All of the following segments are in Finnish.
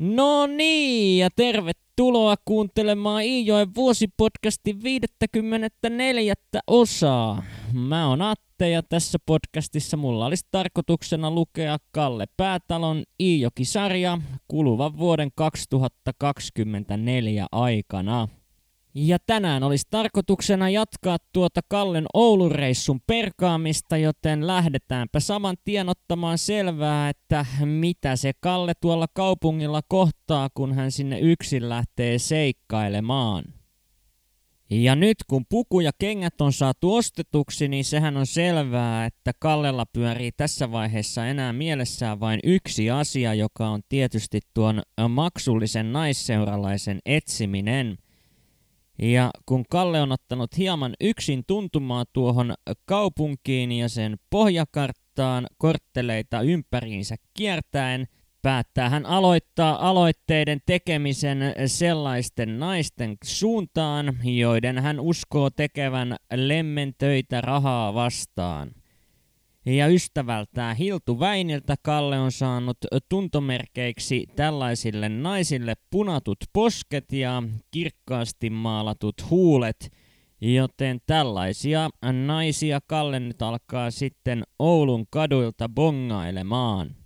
No niin, ja tervetuloa kuuntelemaan Iijoen vuosipodcastin 54. osaa. Mä oon Atte ja tässä podcastissa mulla olisi tarkoituksena lukea Kalle Päätalon Iijoki-sarja kuluvan vuoden 2024 aikana. Ja tänään olisi tarkoituksena jatkaa tuota Kallen Oulun reissun perkaamista, joten lähdetäänpä saman tien ottamaan selvää, että mitä se Kalle tuolla kaupungilla kohtaa, kun hän sinne yksin lähtee seikkailemaan. Ja nyt kun puku ja kengät on saatu ostetuksi, niin sehän on selvää, että Kallella pyörii tässä vaiheessa enää mielessään vain yksi asia, joka on tietysti tuon maksullisen naisseuralaisen etsiminen – ja kun Kalle on ottanut hieman yksin tuntumaan tuohon kaupunkiin ja sen pohjakarttaan kortteleita ympäriinsä kiertäen, päättää hän aloittaa aloitteiden tekemisen sellaisten naisten suuntaan, joiden hän uskoo tekevän lemmentöitä rahaa vastaan. Ja ystävältään Hiltu Väiniltä Kalle on saanut tuntomerkeiksi tällaisille naisille punatut posket ja kirkkaasti maalatut huulet, joten tällaisia naisia Kalle nyt alkaa sitten Oulun kaduilta bongailemaan.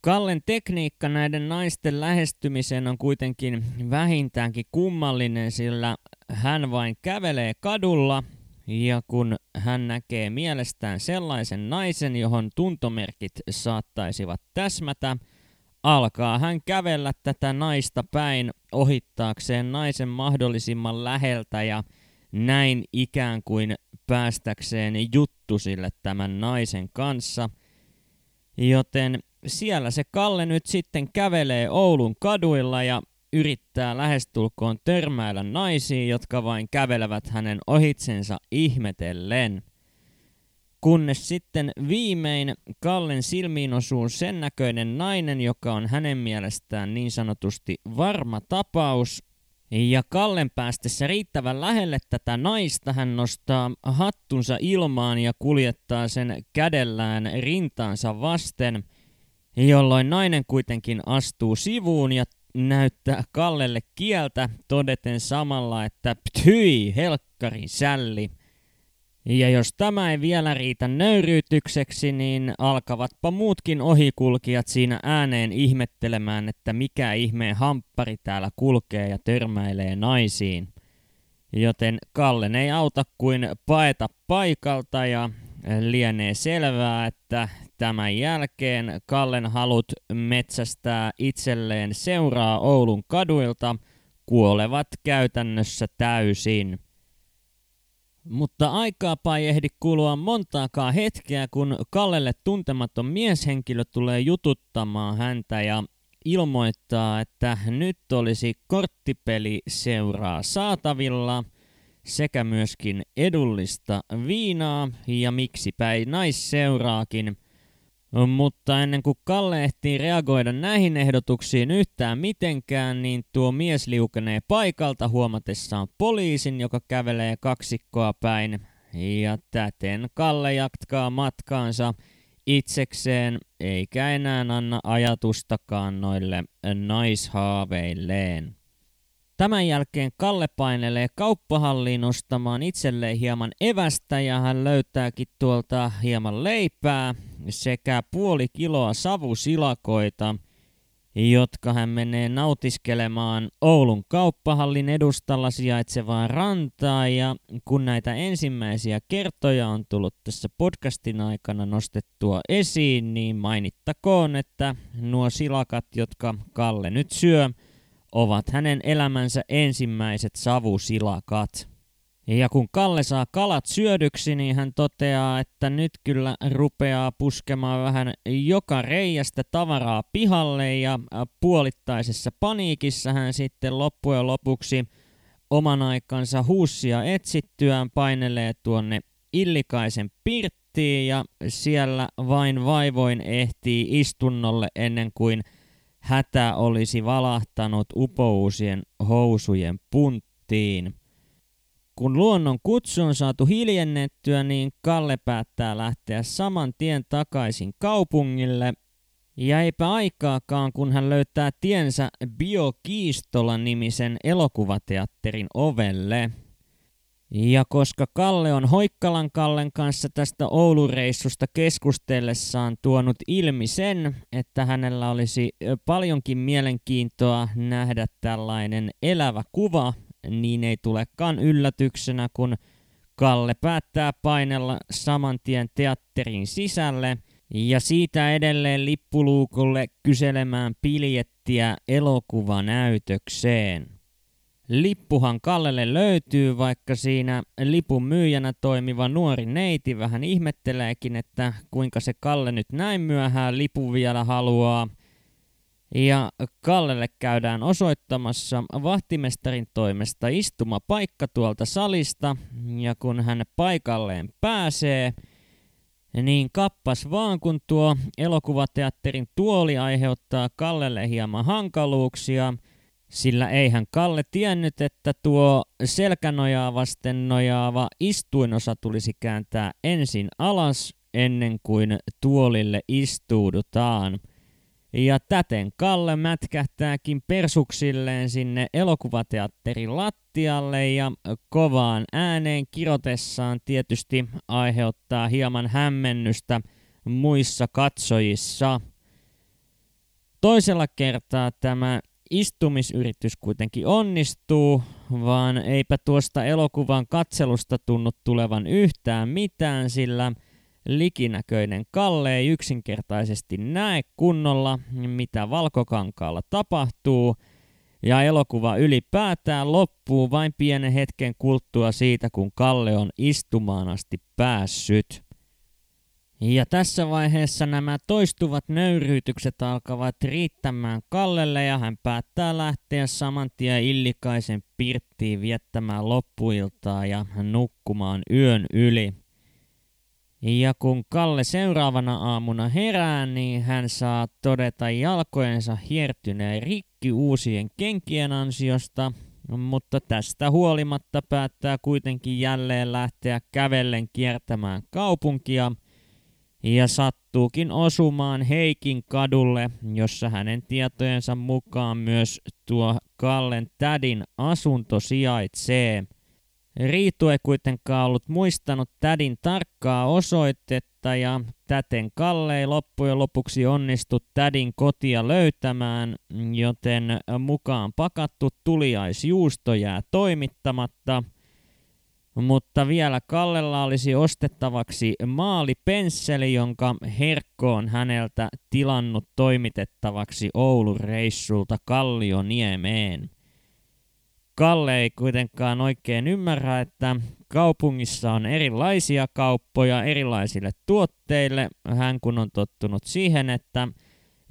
Kallen tekniikka näiden naisten lähestymiseen on kuitenkin vähintäänkin kummallinen, sillä hän vain kävelee kadulla – ja kun hän näkee mielestään sellaisen naisen, johon tuntomerkit saattaisivat täsmätä, alkaa hän kävellä tätä naista päin ohittaakseen naisen mahdollisimman läheltä ja näin ikään kuin päästäkseen juttusille tämän naisen kanssa. Joten siellä se Kalle nyt sitten kävelee Oulun kaduilla ja yrittää lähestulkoon törmäillä naisiin, jotka vain kävelevät hänen ohitsensa ihmetellen. Kunnes sitten viimein Kallen silmiin osuu sen näköinen nainen, joka on hänen mielestään niin sanotusti varma tapaus. Ja Kallen päästessä riittävän lähelle tätä naista hän nostaa hattunsa ilmaan ja kuljettaa sen kädellään rintaansa vasten, jolloin nainen kuitenkin astuu sivuun ja näyttää Kallelle kieltä todeten samalla, että ptyi, helkkarin sälli. Ja jos tämä ei vielä riitä nöyryytykseksi, niin alkavatpa muutkin ohikulkijat siinä ääneen ihmettelemään, että mikä ihmeen hamppari täällä kulkee ja törmäilee naisiin. Joten Kallen ei auta kuin paeta paikalta ja lienee selvää, että tämän jälkeen Kallen halut metsästää itselleen seuraa Oulun kaduilta kuolevat käytännössä täysin. Mutta aikaapa ei ehdi kulua montaakaan hetkeä, kun Kallelle tuntematon mieshenkilö tulee jututtamaan häntä ja ilmoittaa, että nyt olisi korttipeli seuraa saatavilla – sekä myöskin edullista viinaa ja miksipä ei naisseuraakin. Mutta ennen kuin Kalle ehtii reagoida näihin ehdotuksiin yhtään mitenkään, niin tuo mies liukenee paikalta huomatessaan poliisin, joka kävelee kaksikkoa päin. Ja täten Kalle jatkaa matkaansa itsekseen, eikä enää anna ajatustakaan noille naishaaveilleen. Tämän jälkeen Kalle painelee kauppahalliin ostamaan itselleen hieman evästä ja hän löytääkin tuolta hieman leipää sekä puoli kiloa savusilakoita, jotka hän menee nautiskelemaan Oulun kauppahallin edustalla sijaitsevaan rantaa. Ja kun näitä ensimmäisiä kertoja on tullut tässä podcastin aikana nostettua esiin, niin mainittakoon, että nuo silakat, jotka Kalle nyt syö – ovat hänen elämänsä ensimmäiset savusilakat. Ja kun Kalle saa kalat syödyksi, niin hän toteaa, että nyt kyllä rupeaa puskemaan vähän joka reijästä tavaraa pihalle ja puolittaisessa paniikissa hän sitten loppujen lopuksi oman aikansa huussia etsittyään painelee tuonne Illikaisen pirttiin ja siellä vain vaivoin ehtii istunnolle ennen kuin – hätä olisi valahtanut upousien housujen punttiin. Kun luonnon kutsu on saatu hiljennettyä, niin Kalle päättää lähteä saman tien takaisin kaupungille. Ja eipä aikaakaan, kun hän löytää tiensä Biokiistola-nimisen elokuvateatterin ovelle. Ja koska Kalle on Hoikkalan Kallen kanssa tästä Oulureissusta keskustellessaan tuonut ilmi sen, että hänellä olisi paljonkin mielenkiintoa nähdä tällainen elävä kuva, niin ei tulekaan yllätyksenä, kun Kalle päättää painella saman tien teatterin sisälle ja siitä edelleen lippuluukulle kyselemään piljettiä elokuvanäytökseen. Lippuhan Kallelle löytyy, vaikka siinä lipun myyjänä toimiva nuori neiti vähän ihmetteleekin, että kuinka se Kalle nyt näin myöhään lipu vielä haluaa. Ja Kallelle käydään osoittamassa vahtimestarin toimesta istuma paikka tuolta salista, ja kun hän paikalleen pääsee, niin kappas vaan kun tuo elokuvateatterin tuoli aiheuttaa Kallelle hieman hankaluuksia – sillä eihän Kalle tiennyt, että tuo selkänojaa vasten nojaava istuinosa tulisi kääntää ensin alas ennen kuin tuolille istuudutaan. Ja täten Kalle mätkähtääkin persuksilleen sinne elokuvateatterin lattialle ja kovaan ääneen kirotessaan tietysti aiheuttaa hieman hämmennystä muissa katsojissa. Toisella kertaa tämä istumisyritys kuitenkin onnistuu, vaan eipä tuosta elokuvan katselusta tunnu tulevan yhtään mitään, sillä likinäköinen Kalle ei yksinkertaisesti näe kunnolla, mitä valkokankaalla tapahtuu, ja elokuva ylipäätään loppuu vain pienen hetken kulttua siitä, kun Kalle on istumaan asti päässyt. Ja tässä vaiheessa nämä toistuvat nöyryytykset alkavat riittämään Kallelle ja hän päättää lähteä saman tien Illikaisen pirttiin viettämään loppuiltaa ja nukkumaan yön yli. Ja kun Kalle seuraavana aamuna herää, niin hän saa todeta jalkojensa hiertyneen rikki uusien kenkien ansiosta, mutta tästä huolimatta päättää kuitenkin jälleen lähteä kävellen kiertämään kaupunkia – ja sattuukin osumaan Heikin kadulle, jossa hänen tietojensa mukaan myös tuo Kallen tädin asunto sijaitsee. Riitu ei kuitenkaan ollut muistanut tädin tarkkaa osoitetta ja täten Kalle ei loppujen lopuksi onnistu tädin kotia löytämään, joten mukaan pakattu tuliaisjuusto jää toimittamatta – mutta vielä Kallella olisi ostettavaksi maalipensseli, jonka Herkko on häneltä tilannut toimitettavaksi Oulun reissulta Kallioniemeen. Kalle ei kuitenkaan oikein ymmärrä, että kaupungissa on erilaisia kauppoja erilaisille tuotteille. Hän kun on tottunut siihen, että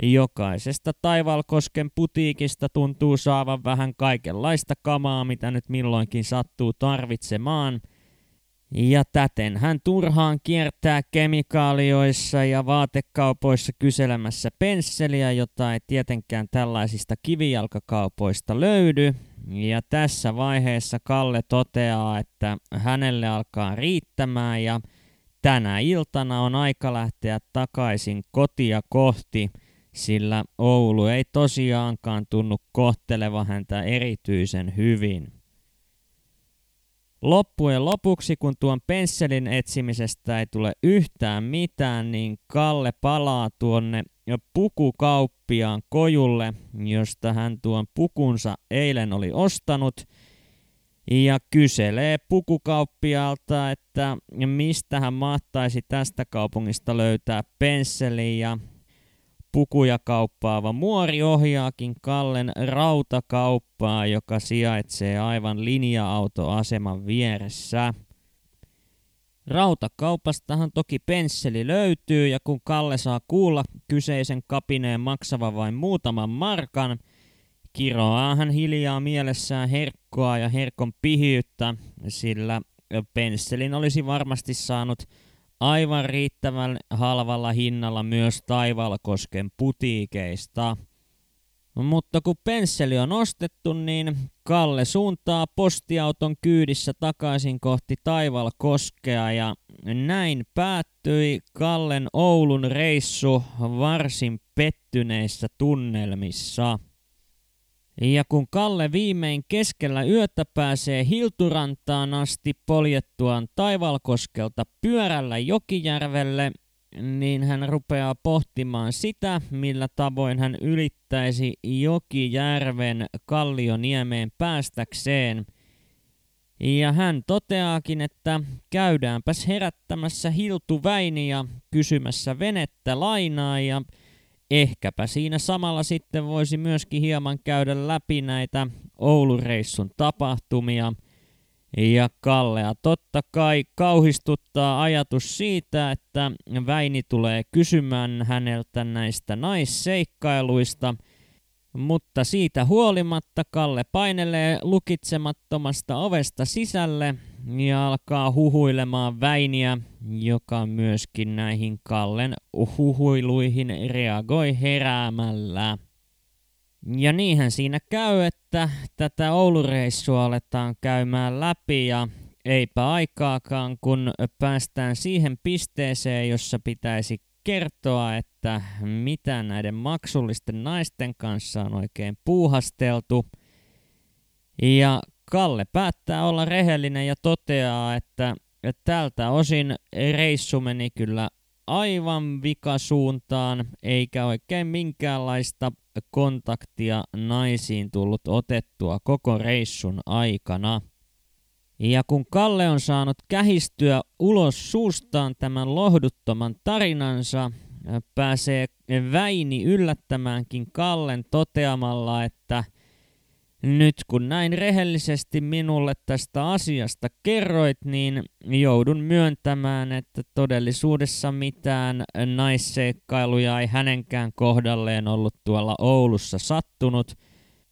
Jokaisesta Taivalkosken putiikista tuntuu saavan vähän kaikenlaista kamaa, mitä nyt milloinkin sattuu tarvitsemaan. Ja täten hän turhaan kiertää kemikaalioissa ja vaatekaupoissa kyselemässä pensseliä, jota ei tietenkään tällaisista kivijalkakaupoista löydy. Ja tässä vaiheessa Kalle toteaa, että hänelle alkaa riittämään ja tänä iltana on aika lähteä takaisin kotia kohti – sillä Oulu ei tosiaankaan tunnu kohteleva häntä erityisen hyvin. Loppujen lopuksi, kun tuon pensselin etsimisestä ei tule yhtään mitään, niin Kalle palaa tuonne pukukauppiaan kojulle, josta hän tuon pukunsa eilen oli ostanut, ja kyselee pukukauppialta, että mistä hän mahtaisi tästä kaupungista löytää pensselin, ja pukuja kauppaava muori ohjaakin Kallen rautakauppaa, joka sijaitsee aivan linja-autoaseman vieressä. Rautakaupastahan toki pensseli löytyy ja kun Kalle saa kuulla kyseisen kapineen maksava vain muutaman markan, kiroaa hän hiljaa mielessään herkkoa ja herkon pihiyttä, sillä pensselin olisi varmasti saanut aivan riittävän halvalla hinnalla myös Taivalkosken putiikeista. Mutta kun pensseli on ostettu, niin Kalle suuntaa postiauton kyydissä takaisin kohti Taivalkoskea ja näin päättyi Kallen Oulun reissu varsin pettyneissä tunnelmissa. Ja kun Kalle viimein keskellä yötä pääsee Hilturantaan asti poljettuaan Taivalkoskelta pyörällä Jokijärvelle, niin hän rupeaa pohtimaan sitä, millä tavoin hän ylittäisi Jokijärven Kallioniemeen päästäkseen. Ja hän toteaakin, että käydäänpäs herättämässä Hiltu Väiniä kysymässä venettä lainaa ja ehkäpä siinä samalla sitten voisi myöskin hieman käydä läpi näitä Oulureissun tapahtumia. Ja Kallea totta kai kauhistuttaa ajatus siitä, että Väini tulee kysymään häneltä näistä naisseikkailuista, mutta siitä huolimatta Kalle painelee lukitsemattomasta ovesta sisälle ja alkaa huhuilemaan Väiniä, joka myöskin näihin Kallen huhuiluihin reagoi heräämällä. Ja niinhän siinä käy, että tätä Oulureissua aletaan käymään läpi ja eipä aikaakaan, kun päästään siihen pisteeseen, jossa pitäisi kertoa, että mitä näiden maksullisten naisten kanssa on oikein puuhasteltu. Ja Kalle päättää olla rehellinen ja toteaa, että tältä osin reissu meni kyllä aivan vikasuuntaan, eikä oikein minkäänlaista kontaktia naisiin tullut otettua koko reissun aikana. Ja kun Kalle on saanut kähistyä ulos suustaan tämän lohduttoman tarinansa, pääsee Väini yllättämäänkin Kallen toteamalla, että – nyt kun näin rehellisesti minulle tästä asiasta kerroit, niin joudun myöntämään, että todellisuudessa mitään naisseikkailuja ei hänenkään kohdalleen ollut tuolla Oulussa sattunut,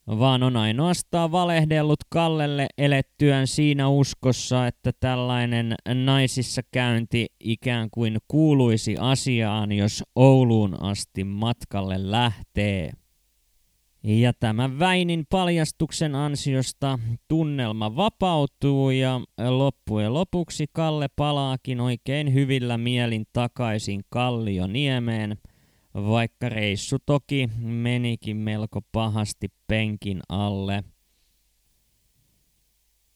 vaan on ainoastaan valehdellut Kallelle elettyään siinä uskossa, että tällainen naisissa käynti ikään kuin kuuluisi asiaan, jos Ouluun asti matkalle lähtee. Ja tämän Väinin paljastuksen ansiosta tunnelma vapautuu ja loppujen lopuksi Kalle palaakin oikein hyvillä mielin takaisin Kallioniemeen, vaikka reissu toki menikin melko pahasti penkin alle –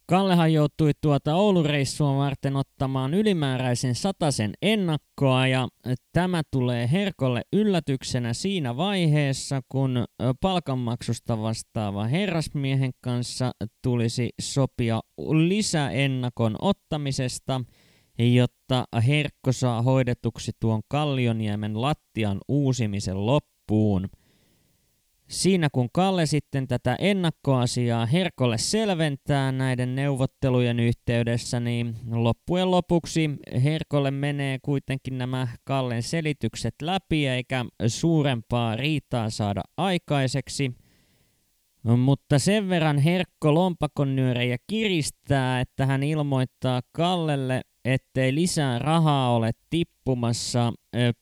Kallehan joutui tuota Oulureissua varten ottamaan ylimääräisen sataisen ennakkoa ja tämä tulee Herkolle yllätyksenä siinä vaiheessa, kun palkanmaksusta vastaava herrasmiehen kanssa tulisi sopia lisäennakon ottamisesta, jotta Herkko saa hoidetuksi tuon Kallioniemen lattian uusimisen loppuun – Siinä kun Kalle sitten tätä ennakkoasiaa Herkolle selventää näiden neuvottelujen yhteydessä, niin loppujen lopuksi Herkolle menee kuitenkin nämä Kallen selitykset läpi eikä suurempaa riitaa saada aikaiseksi. Mutta sen verran Herkko lompakon nyörejä kiristää, että hän ilmoittaa Kallelle, ettei lisää rahaa ole tippumassa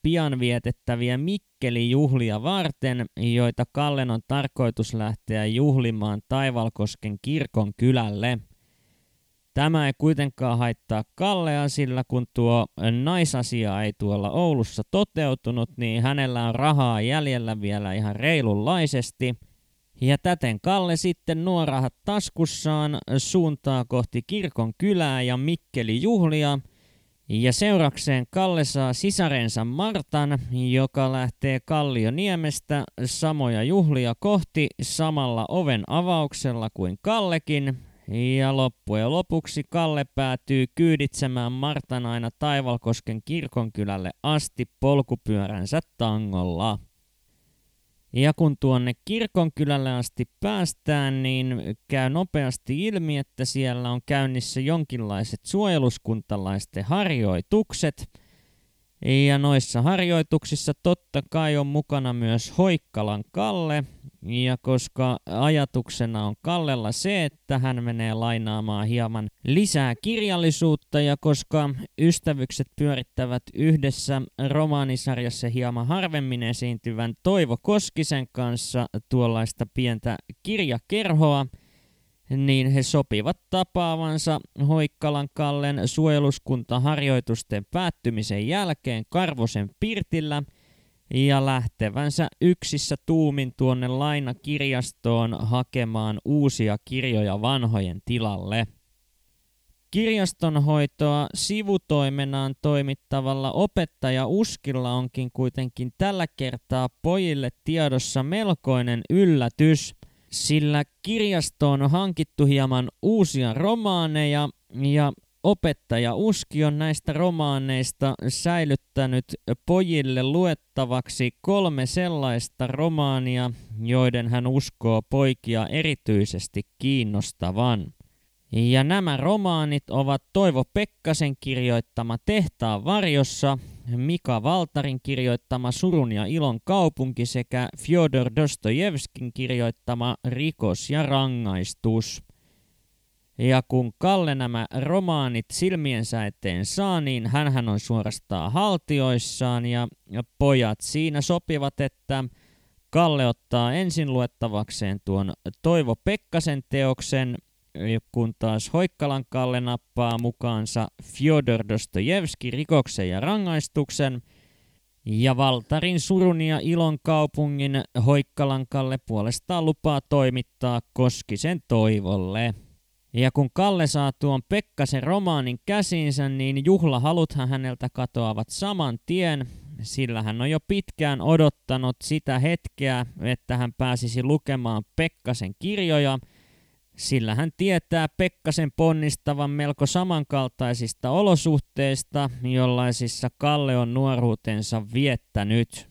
pian vietettäviä Mikkeli-juhlia varten, joita Kallen on tarkoitus lähteä juhlimaan Taivalkosken kirkon kylälle. Tämä ei kuitenkaan haittaa Kallea, sillä kun tuo naisasia ei tuolla Oulussa toteutunut, niin hänellä on rahaa jäljellä vielä ihan reilunlaisesti – ja täten Kalle sitten nuo rahat taskussaan suuntaa kohti kirkon kylää ja Mikkeli juhlia. Ja seurakseen Kalle saa sisarensa Martan, joka lähtee Kallioniemestä samoja juhlia kohti samalla oven avauksella kuin Kallekin. Ja loppujen lopuksi Kalle päätyy kyyditsemään Martan aina Taivalkosken kirkonkylälle asti polkupyöränsä tangolla. Ja kun tuonne kirkonkylälle asti päästään, niin käy nopeasti ilmi, että siellä on käynnissä jonkinlaiset suojeluskuntalaisten harjoitukset. Ja noissa harjoituksissa totta kai on mukana myös Hoikkalan Kalle, ja koska ajatuksena on Kallella se, että hän menee lainaamaan hieman lisää kirjallisuutta ja koska ystävykset pyörittävät yhdessä romaanisarjassa hieman harvemmin esiintyvän Toivo Koskisen kanssa tuollaista pientä kirjakerhoa, niin he sopivat tapaavansa Hoikkalan Kallen suojeluskuntaharjoitusten päättymisen jälkeen Karvosen Pirtillä – ja lähtevänsä yksissä tuumin tuonne lainakirjastoon hakemaan uusia kirjoja vanhojen tilalle. Kirjastonhoitoa sivutoimenaan toimittavalla opettaja Uskilla onkin kuitenkin tällä kertaa pojille tiedossa melkoinen yllätys, sillä kirjastoon on hankittu hieman uusia romaaneja ja Opettaja Uski on näistä romaaneista säilyttänyt pojille luettavaksi kolme sellaista romaania, joiden hän uskoo poikia erityisesti kiinnostavan. Ja nämä romaanit ovat Toivo Pekkasen kirjoittama Tehtaan varjossa, Mika Valtarin kirjoittama Surun ja ilon kaupunki sekä Fyodor Dostojevskin kirjoittama Rikos ja rangaistus. Ja kun Kalle nämä romaanit silmiensä eteen saa, niin hän on suorastaan haltioissaan ja pojat siinä sopivat, että Kalle ottaa ensin luettavakseen tuon Toivo Pekkasen teoksen, kun taas Hoikkalan Kalle nappaa mukaansa Fyodor Dostojevski rikoksen ja rangaistuksen, ja Valtarin surun ja ilon kaupungin Hoikkalan Kalle puolestaan lupaa toimittaa Koskisen Toivolle. Ja kun Kalle saa tuon Pekkasen romaanin käsinsä, niin juhlahaluthan häneltä katoavat saman tien, sillä hän on jo pitkään odottanut sitä hetkeä, että hän pääsisi lukemaan Pekkasen kirjoja, sillä hän tietää Pekkasen ponnistavan melko samankaltaisista olosuhteista, jollaisissa Kalle on nuoruutensa viettänyt.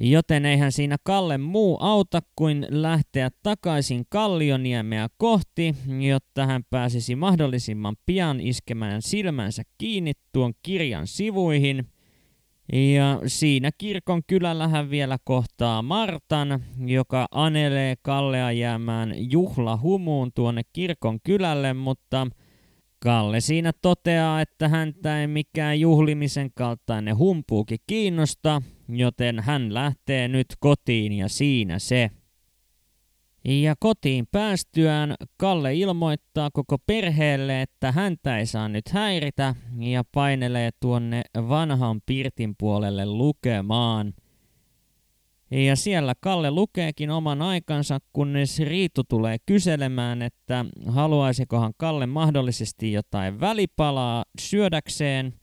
Joten eihän siinä Kalle muu auta kuin lähteä takaisin Kallioniemeä kohti, jotta hän pääsisi mahdollisimman pian iskemään silmänsä kiinni tuon kirjan sivuihin. Ja siinä kirkon kylällä hän vielä kohtaa Martan, joka anelee Kallea jäämään juhlahumuun tuonne kirkon kylälle, mutta – Kalle siinä toteaa, että häntä ei mikään juhlimisen kaltainen humpuuki kiinnosta, joten hän lähtee nyt kotiin ja siinä se. Ja kotiin päästyään Kalle ilmoittaa koko perheelle, että häntä ei saa nyt häiritä ja painelee tuonne vanhan pirtin puolelle lukemaan – ja siellä Kalle lukeekin oman aikansa, kunnes Riitu tulee kyselemään, että haluaisikohan Kalle mahdollisesti jotain välipalaa syödäkseen.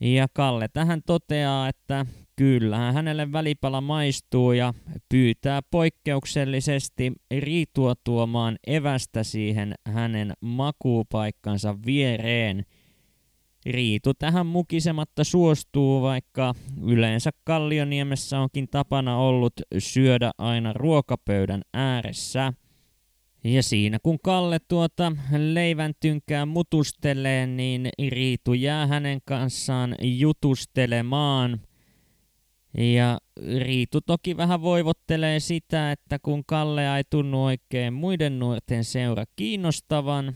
Ja Kalle tähän toteaa, että kyllähän hänelle välipala maistuu ja pyytää poikkeuksellisesti Riitua tuomaan evästä siihen hänen makuupaikkansa viereen – Riitu tähän mukisematta suostuu, vaikka yleensä Kallioniemessä onkin tapana ollut syödä aina ruokapöydän ääressä. Ja siinä kun Kalle tuota leivän tynkää mutustelee, niin Riitu jää hänen kanssaan jutustelemaan. Ja Riitu toki vähän voivottelee sitä, että kun Kalle ei tunnu oikein muiden nuorten seura kiinnostavan,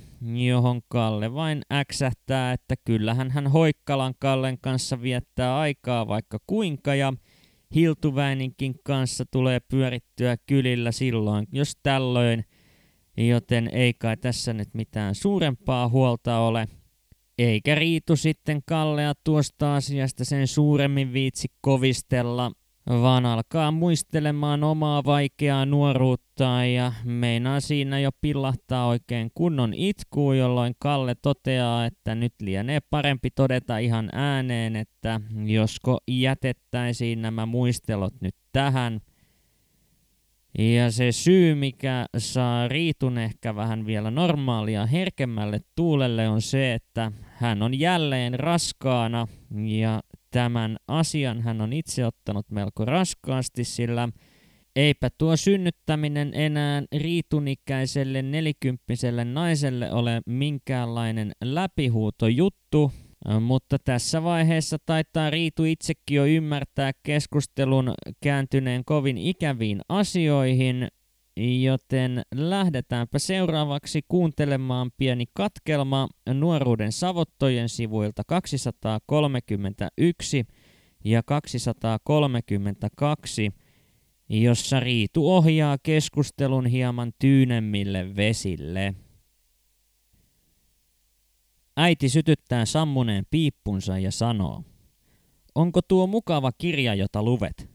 johon Kalle vain äksähtää, että kyllähän hän Hoikkalan Kallen kanssa viettää aikaa vaikka kuinka ja Hiltuväininkin kanssa tulee pyörittyä kylillä silloin, jos tällöin, joten ei kai tässä nyt mitään suurempaa huolta ole. Eikä Riitu sitten Kallea tuosta asiasta sen suuremmin viitsi kovistella, vaan alkaa muistelemaan omaa vaikeaa nuoruuttaan ja meinaa siinä jo pillahtaa oikein kunnon itkuu, jolloin Kalle toteaa, että nyt lienee parempi todeta ihan ääneen, että josko jätettäisiin nämä muistelot nyt tähän. Ja se syy, mikä saa Riitun ehkä vähän vielä normaalia herkemmälle tuulelle on se, että hän on jälleen raskaana. Ja Tämän asian hän on itse ottanut melko raskaasti, sillä eipä tuo synnyttäminen enää riitunikäiselle nelikymppiselle naiselle ole minkäänlainen läpihuutojuttu, Mutta tässä vaiheessa taitaa Riitu itsekin jo ymmärtää keskustelun kääntyneen kovin ikäviin asioihin, joten lähdetäänpä seuraavaksi kuuntelemaan pieni katkelma nuoruuden savottojen sivuilta 231 ja 232, jossa Riitu ohjaa keskustelun hieman tyynemmille vesille. Äiti sytyttää sammuneen piippunsa ja sanoo, onko tuo mukava kirja, jota luvet?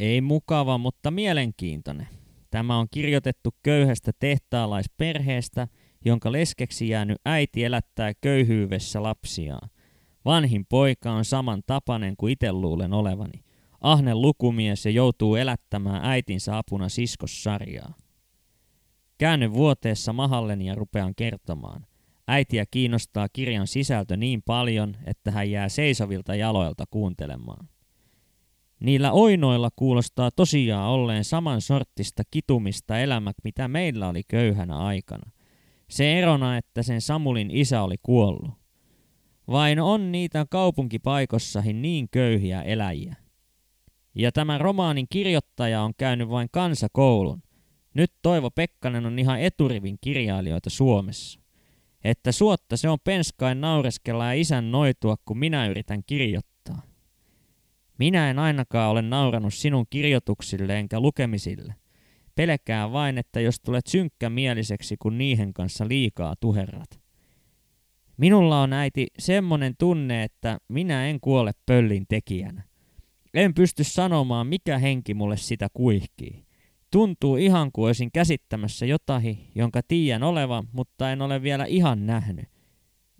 Ei mukava, mutta mielenkiintoinen. Tämä on kirjoitettu köyhästä tehtaalaisperheestä, jonka leskeksi jäänyt äiti elättää köyhyydessä lapsiaan. Vanhin poika on saman tapainen kuin itse luulen olevani. Ahne lukumies ja joutuu elättämään äitinsä apuna siskossarjaa. Käänny vuoteessa mahalleni ja rupean kertomaan. Äitiä kiinnostaa kirjan sisältö niin paljon, että hän jää seisovilta jaloilta kuuntelemaan. Niillä oinoilla kuulostaa tosiaan olleen saman sorttista kitumista elämä, mitä meillä oli köyhänä aikana. Se erona, että sen Samulin isä oli kuollut. Vain on niitä kaupunkipaikossahin niin köyhiä eläjiä. Ja tämä romaanin kirjoittaja on käynyt vain kansakoulun. Nyt Toivo Pekkanen on ihan eturivin kirjailijoita Suomessa. Että suotta se on penskain naureskella ja isän noitua, kun minä yritän kirjoittaa. Minä en ainakaan ole nauranut sinun kirjoituksille enkä lukemisille. Pelkää vain, että jos tulet synkkämieliseksi, kun niihin kanssa liikaa tuherrat. Minulla on äiti semmonen tunne, että minä en kuole pöllin tekijänä. En pysty sanomaan, mikä henki mulle sitä kuihkii. Tuntuu ihan kuin olisin käsittämässä jotahi, jonka tiedän olevan, mutta en ole vielä ihan nähnyt.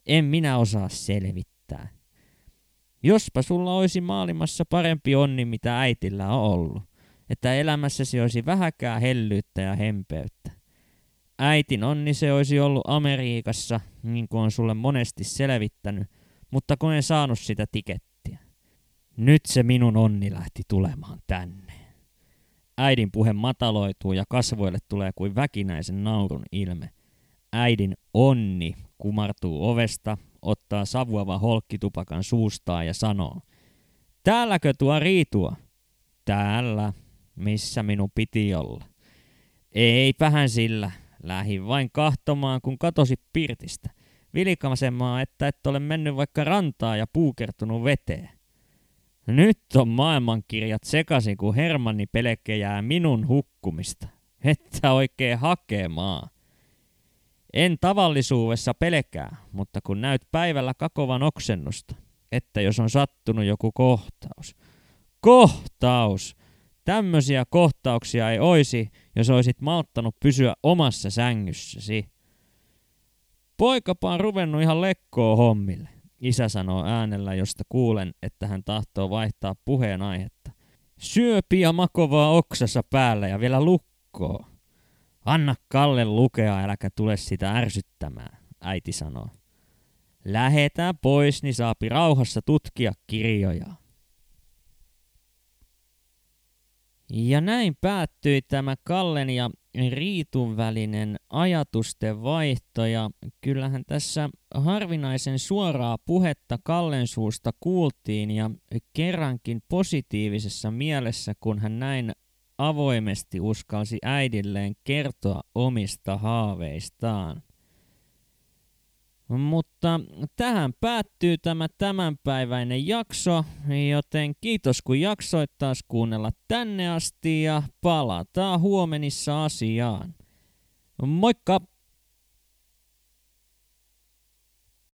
En minä osaa selvittää. Jospa sulla olisi maailmassa parempi onni, mitä äitillä on ollut. Että elämässäsi olisi vähäkään hellyyttä ja hempeyttä. Äitin onni se olisi ollut Amerikassa, niin kuin on sulle monesti selvittänyt, mutta kun en saanut sitä tikettiä. Nyt se minun onni lähti tulemaan tänne. Äidin puhe mataloituu ja kasvoille tulee kuin väkinäisen naurun ilme. Äidin onni kumartuu ovesta, ottaa savuava holkkitupakan suustaan ja sanoo. Täälläkö tuo riitua? Täällä, missä minun piti olla. Eipähän sillä, lähin vain kahtomaan, kun katosi pirtistä. Vilkaisemaan, että et ole mennyt vaikka rantaa ja puukertunut veteen. Nyt on maailmankirjat sekaisin, kun Hermanni pelkejää minun hukkumista. Että oikein hakemaa. En tavallisuudessa pelkää, mutta kun näyt päivällä kakovan oksennusta, että jos on sattunut joku kohtaus. Kohtaus! Tämmöisiä kohtauksia ei oisi, jos olisit malttanut pysyä omassa sängyssäsi. Poikapa on ruvennut ihan lekkoa hommille. Isä sanoo äänellä, josta kuulen, että hän tahtoo vaihtaa puheenaihetta. Syöpi ja makovaa oksassa päällä ja vielä lukkoo. Anna Kalle lukea, äläkä tule sitä ärsyttämään, äiti sanoo. Lähetään pois, niin saapi rauhassa tutkia kirjoja. Ja näin päättyi tämä Kallen ja Riitun välinen ajatusten vaihto ja kyllähän tässä harvinaisen suoraa puhetta Kallen suusta kuultiin ja kerrankin positiivisessa mielessä, kun hän näin avoimesti uskalsi äidilleen kertoa omista haaveistaan. Mutta tähän päättyy tämä tämänpäiväinen jakso, joten kiitos kun jaksoit taas kuunnella tänne asti ja palataan huomenissa asiaan. Moikka!